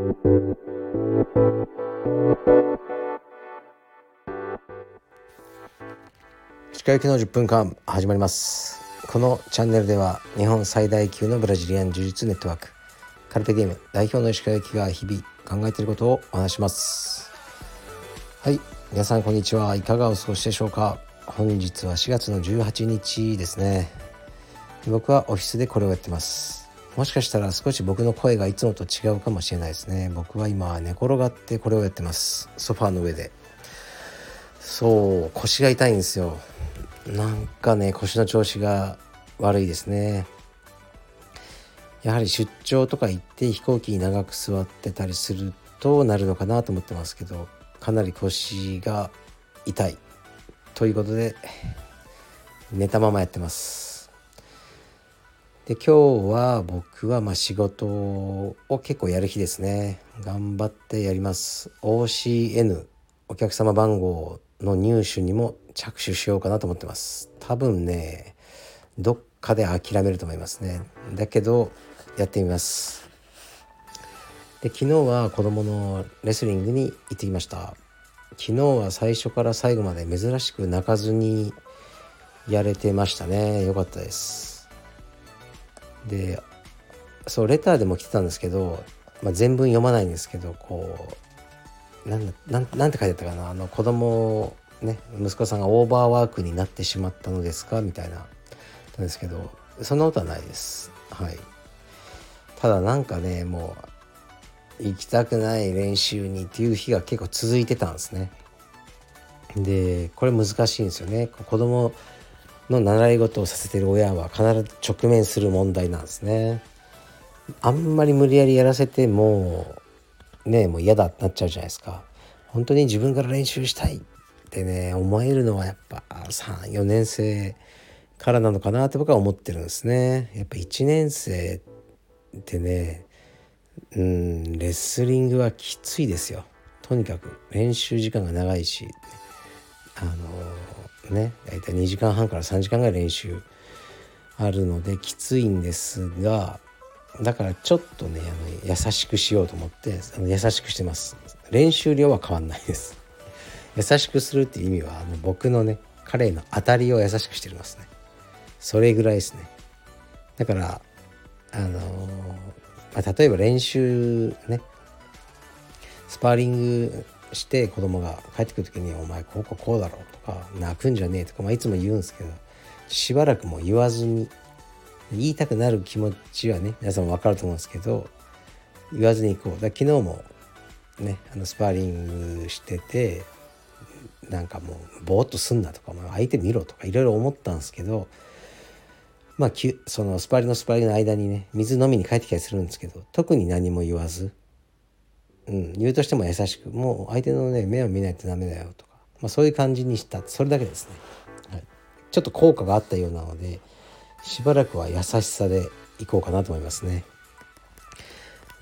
歯科行きの10分間始まります。このチャンネルでは日本最大級のブラジリアン柔術ネットワークカルペディム代表の石川行きが日々考えていることをお話します。はい皆さんこんにちは。いかがお過ごしでしょうか。本日は4月の18日ですね。僕はオフィスでこれをやってます。もしかしたら少し僕の声がいつもと違うかもしれないですね。僕は今寝転がってこれをやってます。ソファーの上で。そう腰が痛いんですよ。なんかね腰の調子が悪いですね。やはり出張とか行って飛行機に長く座ってたりするとなるのかなと思ってますけどかなり腰が痛い。ということで寝たままやってます。で今日は僕はま仕事を結構やる日ですね。頑張ってやります。OCN お客様番号の入手にも着手しようかなと思ってます。多分ねどっかで諦めると思いますね。だけどやってみます。で昨日は子供のレスリングに行ってきました。昨日は最初から最後まで珍しく泣かずにやれてましたね。よかったです。でそうレターでも来てたんですけど、まあ、全文読まないんですけどこうなんなんなんて書いてあったかな。あの子供ね息子さんがオーバーワークになってしまったのですか？みたいななんですけどそんなことはないです。はい。ただなんかねもう行きたくない練習にっていう日が結構続いてたんですね。でこれ難しいんですよね。子供の習い事をさせてる親は必ず直面する問題なんですね。あんまり無理やりやらせてもねもう嫌だってなっちゃうじゃないですか。本当に自分から練習したいってね思えるのはやっぱ34年生からなのかなって僕は思ってるんですね。やっぱ1年生ってねうんレスリングはきついですよ。とにかく練習時間が長いしあのね大体2時間半から3時間ぐらい練習あるのできついんですがだからちょっとねあの優しくしようと思ってあの優しくしてます。練習量は変わんないです。優しくするっていう意味はあの僕のね彼への当たりを優しくしてますね。それぐらいですね。だからあのー、まあ、例えば練習ねスパーリングして子供が帰ってくる時に「お前こうこうこうだろ」とか「泣くんじゃねえ」とか、まあ、いつも言うんですけどしばらくも言わずに言いたくなる気持ちはね皆さんも分かると思うんですけど言わずにいこうだ昨日もねあのスパーリングしててなんかもうぼーっとすんなとか、まあ、相手見ろとかいろいろ思ったんですけどまあそのスパリのスパーリングの間にね水飲みに帰ってきたりするんですけど特に何も言わず、うん、言うとしても優しくもう相手のね目を見ないとダメだよとか、まあ、そういう感じにしたそれだけですね、はい、ちょっと効果があったようなのでしばらくは優しさでいこうかなと思いますね。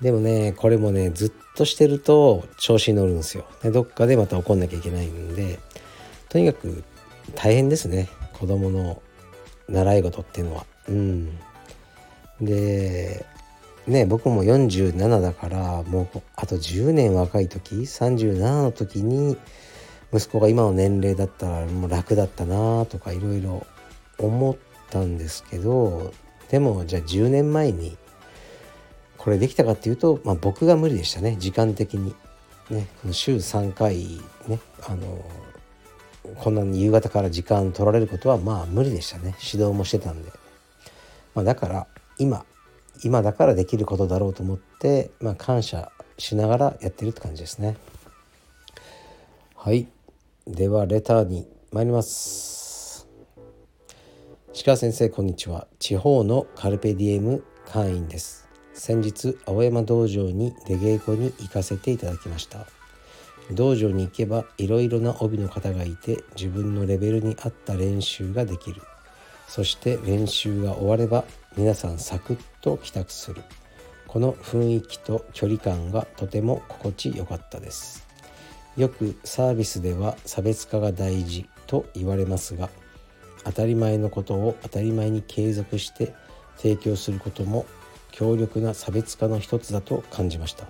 でもねこれもねずっとしてると調子に乗るんですよ。でどっかでまた怒んなきゃいけないんでとにかく大変ですね。子供の習い事っていうのは。うん。でね僕も47だからもうあと10年若い時37の時に息子が今の年齢だったらもう楽だったなとかいろいろ思ったんですけどでもじゃあ10年前にこれできたかっていうと、まあ、僕が無理でしたね時間的に。ね、この週3回ねあのこんなに夕方から時間取られることはまあ無理でしたね指導もしてたんで、まあ、だから今今だからできることだろうと思って、まあ、感謝しながらやってるって感じですね。はい。ではレターに参ります。鹿先生こんにちは。地方のカルペディエム会員です。先日青山道場に出稽古に行かせていただきました。道場に行けばいろいろな帯の方がいて自分のレベルに合った練習ができる。そして練習が終われば皆さんサクッと帰宅する。この雰囲気と距離感がとても心地よかったです。よくサービスでは差別化が大事と言われますが当たり前のことを当たり前に継続して提供することも強力な差別化の一つだと感じました。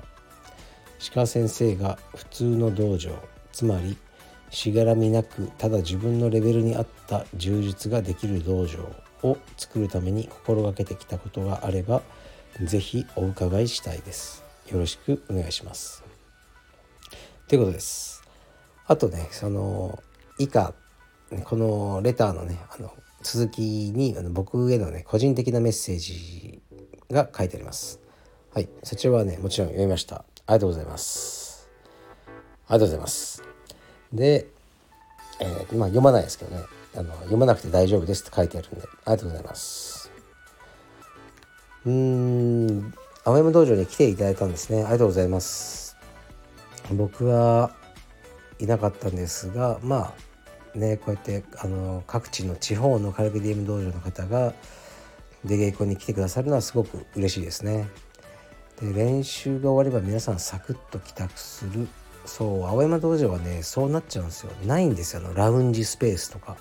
鹿先生が普通の道場つまりしがらみなくただ自分のレベルに合った充実ができる道場。を作るために心がけてきたことがあれば是非お伺いしたいです。よろしくお願いします。ということです。あとねその以下このレターのねあの続きにあの僕へのね個人的なメッセージが書いてあります。はい、そちらはねもちろん読みました。ありがとうございます。ありがとうございます。で、えー、まあ読まないですけどねあの読まなくて大丈夫ですって書いてあるんでありがとうございます。うーん青山道場に来ていただいたんですね。ありがとうございます。僕はいなかったんですがまあねこうやってあの各地の地方のカルビディウム道場の方が出稽古に来てくださるのはすごく嬉しいですね。で練習が終われば皆さんサクッと帰宅する。そう青山道場はねそうなっちゃうんですよ。ないんですよあのラウンジスペースとか。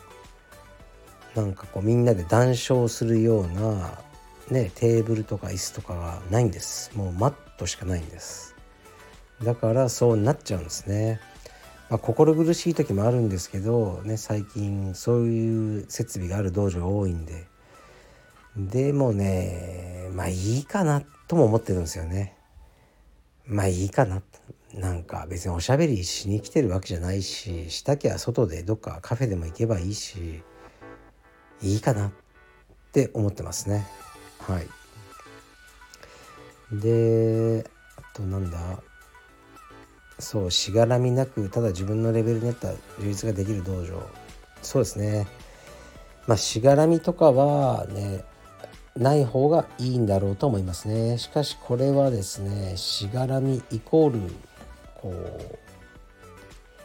なんかこうみんなで談笑するようなねテーブルとか椅子とかがないんです。もうマットしかないんです。だからそうなっちゃうんですね、まあ、心苦しい時もあるんですけどね最近そういう設備がある道場が多いんで。でもねまあいいかなとも思ってるんですよね。まあいいかななんか別におしゃべりしに来てるわけじゃないししたきゃ外でどっかカフェでも行けばいいし。いいかなって思ってますね。はい。であとなんだ？そうしがらみなくただ自分のレベルに合った充実ができる道場。そうですね。まあしがらみとかはねない方がいいんだろうと思いますね。しかしこれはですねしがらみイコールこ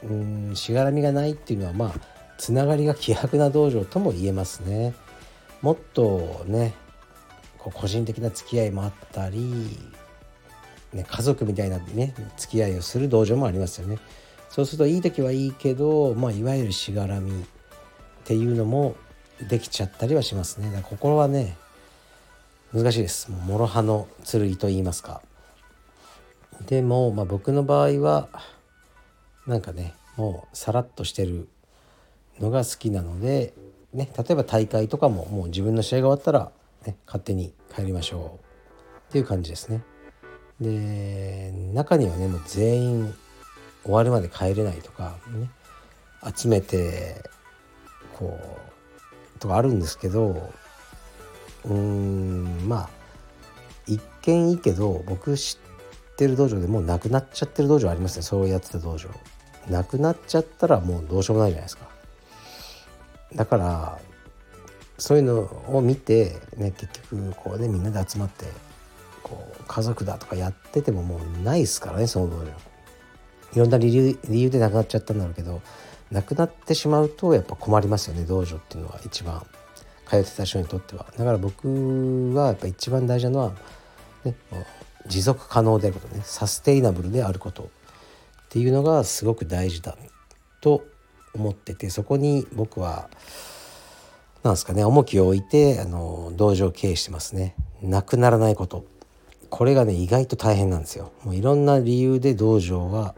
ううんしがらみがないっていうのはまあつながりが希薄な道場とも言えますねもっとねこう個人的な付き合いもあったり、ね、家族みたいなね付き合いをする道場もありますよね。そうするといい時はいいけど、まあ、いわゆるしがらみっていうのもできちゃったりはしますね。だから心はね難しいです。もう諸刃の剣と言いますか。でも、まあ、僕の場合はなんかねもうさらっとしてるのが好きなので、ね、例えば大会とかももう自分の試合が終わったらね、勝手に帰りましょうっていう感じですね。で中にはねもう全員終わるまで帰れないとかね集めてこうとかあるんですけどうーんまあ一見いいけど僕知ってる道場でもうなくなっちゃってる道場ありますね。そうやってた道場。なくなっちゃったらもうどうしようもないじゃないですか。だからそういうのを見て、ね、結局こうねみんなで集まってこう家族だとかやっててももうないですからねその道場いろんな理由理由でなくなっちゃったんだろうけどなくなってしまうとやっぱ困りますよね道場っていうのは一番。通ってた人にとっては。だから僕はやっぱ一番大事なのは、ね、持続可能であることね。サステイナブルであることっていうのがすごく大事だと思っててそこに僕はなんですかね重きを置いてあの道場を経営してますね。なくならないこと。これがね意外と大変なんですよ。もういろんな理由で道場は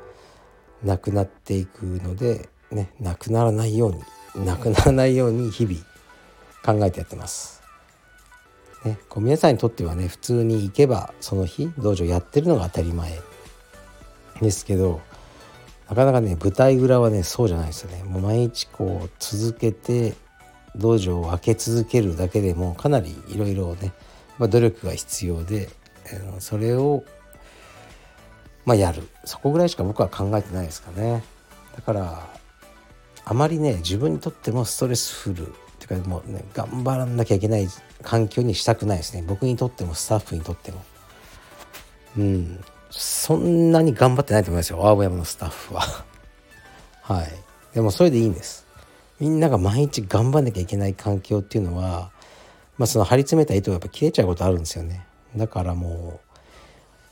なくなっていくのでねなくならないようになくならないように日々考えてやってます。ね、こう皆さんにとってはね普通に行けばその日道場やってるのが当たり前ですけどなかなかね舞台裏はねそうじゃないですよね。もう毎日こう続けて道場を開け続けるだけでもかなりいろいろね努力が必要でそれをまあやる。そこぐらいしか僕は考えてないですかね。だからあまりね自分にとってもストレスフルっていうかもうね頑張らなきゃいけない環境にしたくないですね。僕にとってもスタッフにとっても。うん。そんなに頑張ってないと思いますよ青山のスタッフは はいでもそれでいいんですみんなが毎日頑張んなきゃいけない環境っていうのは、まあ、その張り詰めた糸がやっぱ切れちゃうことあるんですよね。だからもう、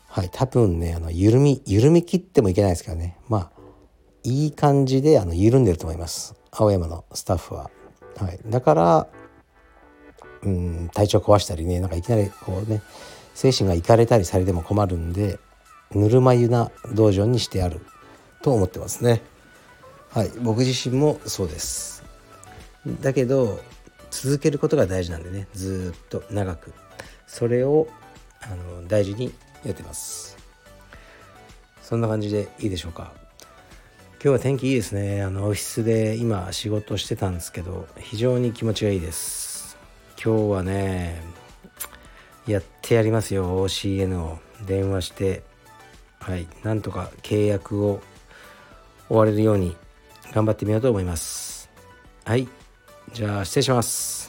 はい、多分ね、あの、緩み、緩み切ってもいけないですけどね。まあ、いい感じで、あの、緩んでると思います。青山のスタッフは。はい。だから、うん、体調壊したりね、なんかいきなりこうね、精神がいかれたりされても困るんで、ぬるま湯な道場にしてあると思ってますね。はい。僕自身もそうです。だけど続けることが大事なんでね。ずっと長く。それをあの大事にやってます。そんな感じでいいでしょうか。今日は天気いいですね。あのオフィスで今仕事してたんですけど非常に気持ちがいいです。今日はねやってやりますよ。OCN を。電話してはいなんとか契約を終われるように頑張ってみようと思います。はいじゃあ失礼します。